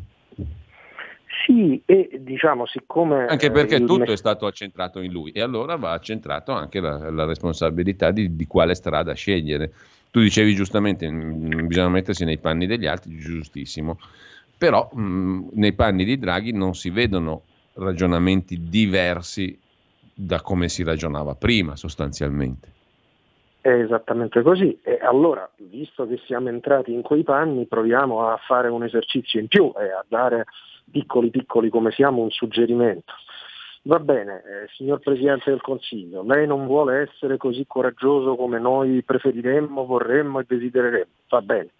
Sì, e diciamo, siccome... Anche perché eh, tutto me- è stato accentrato in lui e allora va accentrato anche la, la responsabilità di, di quale strada scegliere. Tu dicevi giustamente, mh, bisogna mettersi nei panni degli altri, giustissimo, però mh, nei panni di Draghi non si vedono ragionamenti diversi da come si ragionava prima sostanzialmente. È esattamente così. E allora, visto che siamo entrati in quei panni, proviamo a fare un esercizio in più e a dare piccoli piccoli come siamo un suggerimento. Va bene, eh, signor Presidente del Consiglio, lei non vuole essere così coraggioso come noi preferiremmo, vorremmo e desidereremmo. Va bene.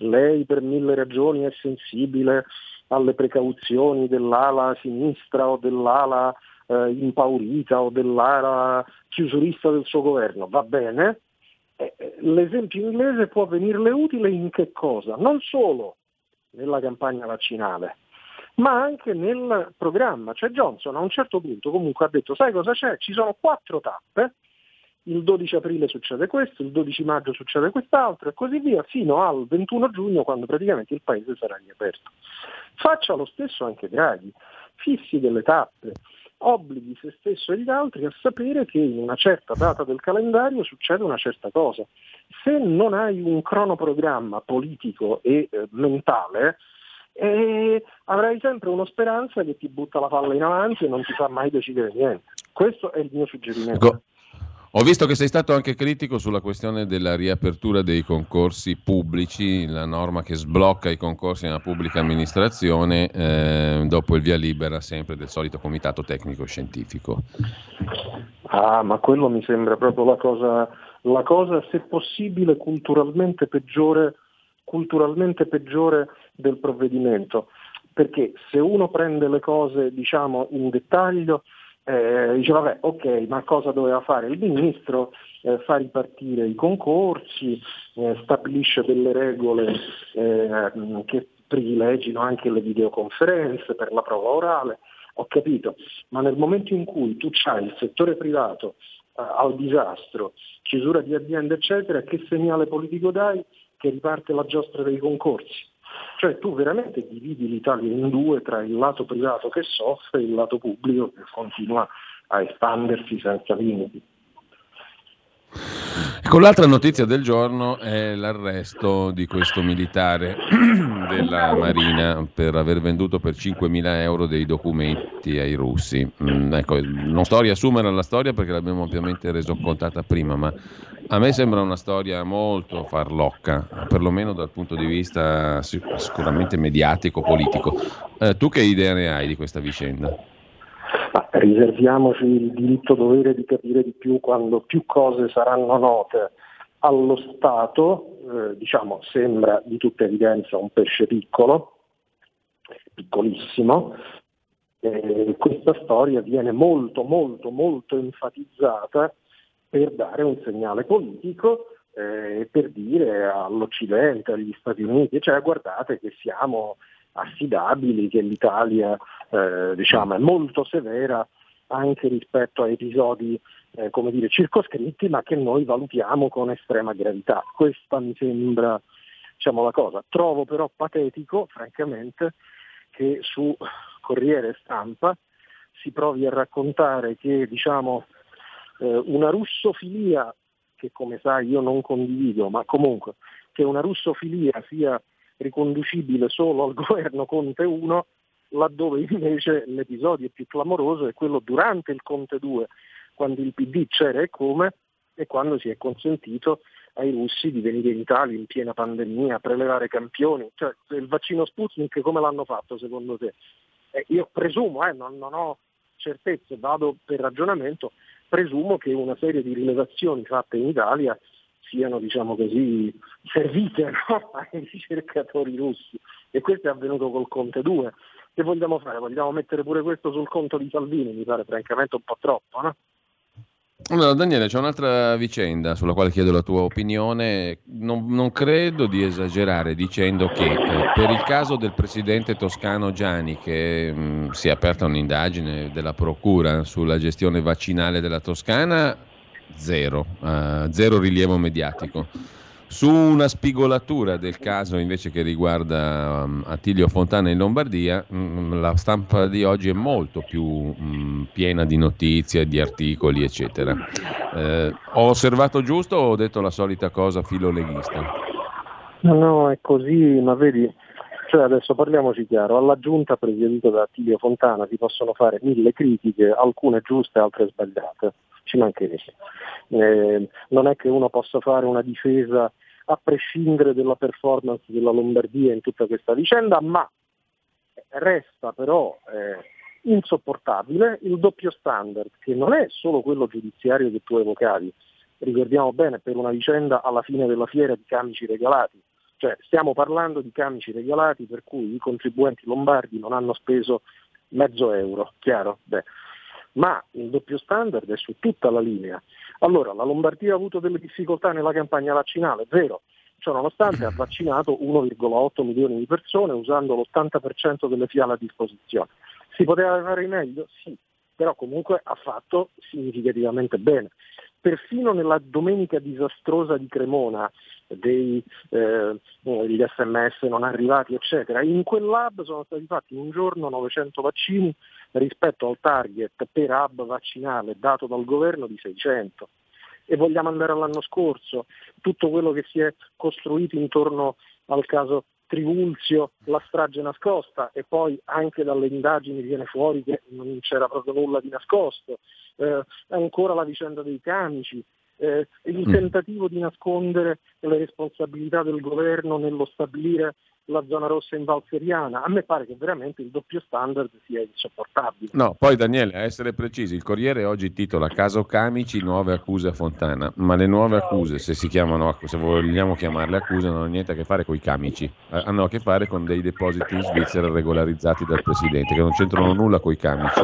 Lei per mille ragioni è sensibile alle precauzioni dell'ala sinistra o dell'ala eh, impaurita o dell'ala chiusurista del suo governo. Va bene. Eh, eh, l'esempio inglese può venirle utile in che cosa? Non solo nella campagna vaccinale, ma anche nel programma. Cioè Johnson a un certo punto comunque ha detto, sai cosa c'è? Ci sono quattro tappe, il 12 aprile succede questo, il 12 maggio succede quest'altro e così via, fino al 21 giugno quando praticamente il paese sarà riaperto. Faccia lo stesso anche Draghi, fissi delle tappe, obblighi se stesso e gli altri a sapere che in una certa data del calendario succede una certa cosa. Se non hai un cronoprogramma politico e eh, mentale, e avrai sempre una speranza che ti butta la palla in avanti e non ti fa mai decidere niente. Questo è il mio suggerimento. Ho visto che sei stato anche critico sulla questione della riapertura dei concorsi pubblici, la norma che sblocca i concorsi nella pubblica amministrazione eh, dopo il via libera sempre del solito comitato tecnico scientifico. Ah, ma quello mi sembra proprio la cosa, la cosa se possibile culturalmente peggiore, culturalmente peggiore del provvedimento. Perché se uno prende le cose diciamo in dettaglio eh, dice vabbè ok ma cosa doveva fare il ministro? Eh, fa ripartire i concorsi, eh, stabilisce delle regole eh, che privilegino anche le videoconferenze per la prova orale, ho capito, ma nel momento in cui tu hai il settore privato eh, al disastro, chiusura di aziende eccetera, che segnale politico dai? Che riparte la giostra dei concorsi. Cioè tu veramente dividi l'Italia in due tra il lato privato che soffre e il lato pubblico che continua a espandersi senza limiti. Con l'altra notizia del giorno è l'arresto di questo militare *clears throat* della Marina per aver venduto per 5.000 euro dei documenti ai russi. Mm, ecco, non sto a riassumere la storia perché l'abbiamo ampiamente reso contata prima, ma a me sembra una storia molto farlocca, perlomeno dal punto di vista sicuramente mediatico-politico. Eh, tu che idea ne hai di questa vicenda? Ma riserviamoci il diritto dovere di capire di più quando più cose saranno note. Allo Stato, eh, diciamo, sembra di tutta evidenza un pesce piccolo, piccolissimo. Eh, questa storia viene molto, molto, molto enfatizzata per dare un segnale politico eh, per dire all'Occidente, agli Stati Uniti, cioè guardate che siamo affidabili, che l'Italia eh, diciamo, è molto severa anche rispetto a episodi eh, come dire, circoscritti, ma che noi valutiamo con estrema gravità. Questa mi sembra diciamo, la cosa. Trovo però patetico, francamente, che su Corriere Stampa si provi a raccontare che diciamo, eh, una russofilia, che come sai io non condivido, ma comunque che una russofilia sia riconducibile solo al *laughs* governo Conte 1, laddove invece l'episodio più clamoroso è quello durante il Conte 2, quando il PD c'era e come, e quando si è consentito ai russi di venire in Italia in piena pandemia, prelevare campioni. Cioè, il vaccino Sputnik come l'hanno fatto secondo te? Eh, io presumo, eh, non, non ho certezze, vado per ragionamento, presumo che una serie di rilevazioni fatte in Italia siano diciamo così, servite *laughs* no? ai ricercatori russi e questo è avvenuto col Conte 2. Che vogliamo fare? Vogliamo mettere pure questo sul conto di Salvini? Mi pare francamente un po' troppo, no? Allora, Daniele, c'è un'altra vicenda sulla quale chiedo la tua opinione. Non, non credo di esagerare dicendo che eh, per il caso del presidente toscano Gianni, che mh, si è aperta un'indagine della Procura sulla gestione vaccinale della Toscana, zero, uh, zero rilievo mediatico. Su una spigolatura del caso invece che riguarda um, Attilio Fontana in Lombardia, um, la stampa di oggi è molto più um, piena di notizie, di articoli, eccetera. Eh, ho osservato giusto o ho detto la solita cosa filoleghista? No, no, è così, ma vedi, cioè adesso parliamoci chiaro, alla giunta presieduta da Attilio Fontana si possono fare mille critiche, alcune giuste, altre sbagliate, ci mancherebbe. Eh, non è che uno possa fare una difesa a prescindere dalla performance della Lombardia in tutta questa vicenda, ma resta però eh, insopportabile il doppio standard, che non è solo quello giudiziario che tu evocavi. Ricordiamo bene, per una vicenda alla fine della fiera di camici regalati, cioè stiamo parlando di camici regalati per cui i contribuenti lombardi non hanno speso mezzo euro, chiaro? Beh, ma il doppio standard è su tutta la linea. Allora, la Lombardia ha avuto delle difficoltà nella campagna vaccinale, è vero, ciò nonostante ha vaccinato 1,8 milioni di persone usando l'80% delle fiale a disposizione. Si poteva fare meglio? Sì, però comunque ha fatto significativamente bene. Perfino nella domenica disastrosa di Cremona, dei, eh, degli sms non arrivati, eccetera, in quel lab sono stati fatti un giorno 900 vaccini rispetto al target per hub vaccinale dato dal governo di 600. E vogliamo andare all'anno scorso, tutto quello che si è costruito intorno al caso Trivulzio, la strage nascosta e poi anche dalle indagini viene fuori che non c'era proprio nulla di nascosto, eh, ancora la vicenda dei camici, eh, il mm. tentativo di nascondere le responsabilità del governo nello stabilire la zona rossa in Valseriana. A me pare che veramente il doppio standard sia insopportabile. No, poi Daniele, a essere precisi, il Corriere oggi titola Caso Camici, nuove accuse a Fontana, ma le nuove accuse, se si chiamano, se vogliamo chiamarle accuse, non hanno niente a che fare con i camici, eh, hanno a che fare con dei depositi in Svizzera regolarizzati dal Presidente, che non c'entrano nulla con i camici.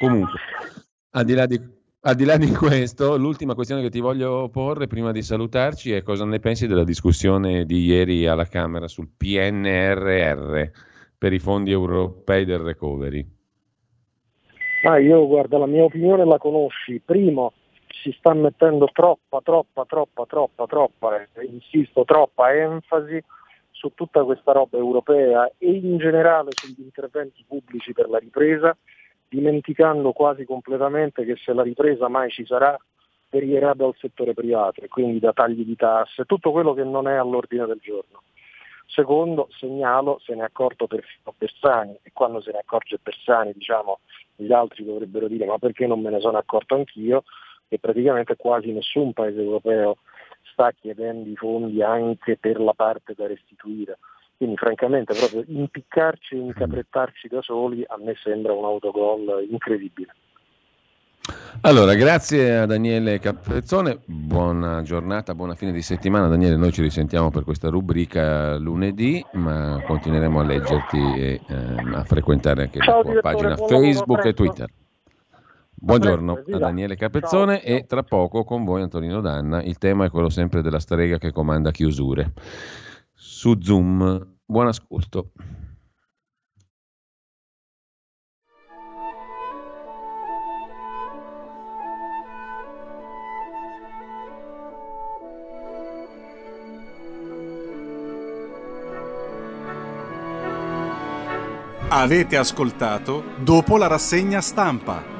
Comunque, al di là di al di là di questo, l'ultima questione che ti voglio porre prima di salutarci è cosa ne pensi della discussione di ieri alla Camera sul PNRR per i fondi europei del recovery. Ah, io guarda, la mia opinione la conosci. Primo, si sta mettendo troppa, troppa, troppa, troppa, troppa, eh, insisto, troppa enfasi su tutta questa roba europea e in generale sugli interventi pubblici per la ripresa dimenticando quasi completamente che se la ripresa mai ci sarà derivherà dal settore privato e quindi da tagli di tasse, tutto quello che non è all'ordine del giorno. Secondo, segnalo, se ne è accorto perfino Bersani e quando se ne accorge Bersani diciamo, gli altri dovrebbero dire ma perché non me ne sono accorto anch'io, che praticamente quasi nessun paese europeo sta chiedendo i fondi anche per la parte da restituire. Quindi francamente proprio impiccarci e incaprettarci da soli a me sembra un autogol incredibile. Allora, grazie a Daniele Capezzone, buona giornata, buona fine di settimana. Daniele, noi ci risentiamo per questa rubrica lunedì, ma continueremo a leggerti e eh, a frequentare anche Ciao, la tua pagina Facebook e Twitter. Buongiorno a Daniele Capezzone e tra poco con voi Antonino Danna. Il tema è quello sempre della strega che comanda chiusure su Zoom. Buon ascolto. Avete ascoltato dopo la rassegna stampa.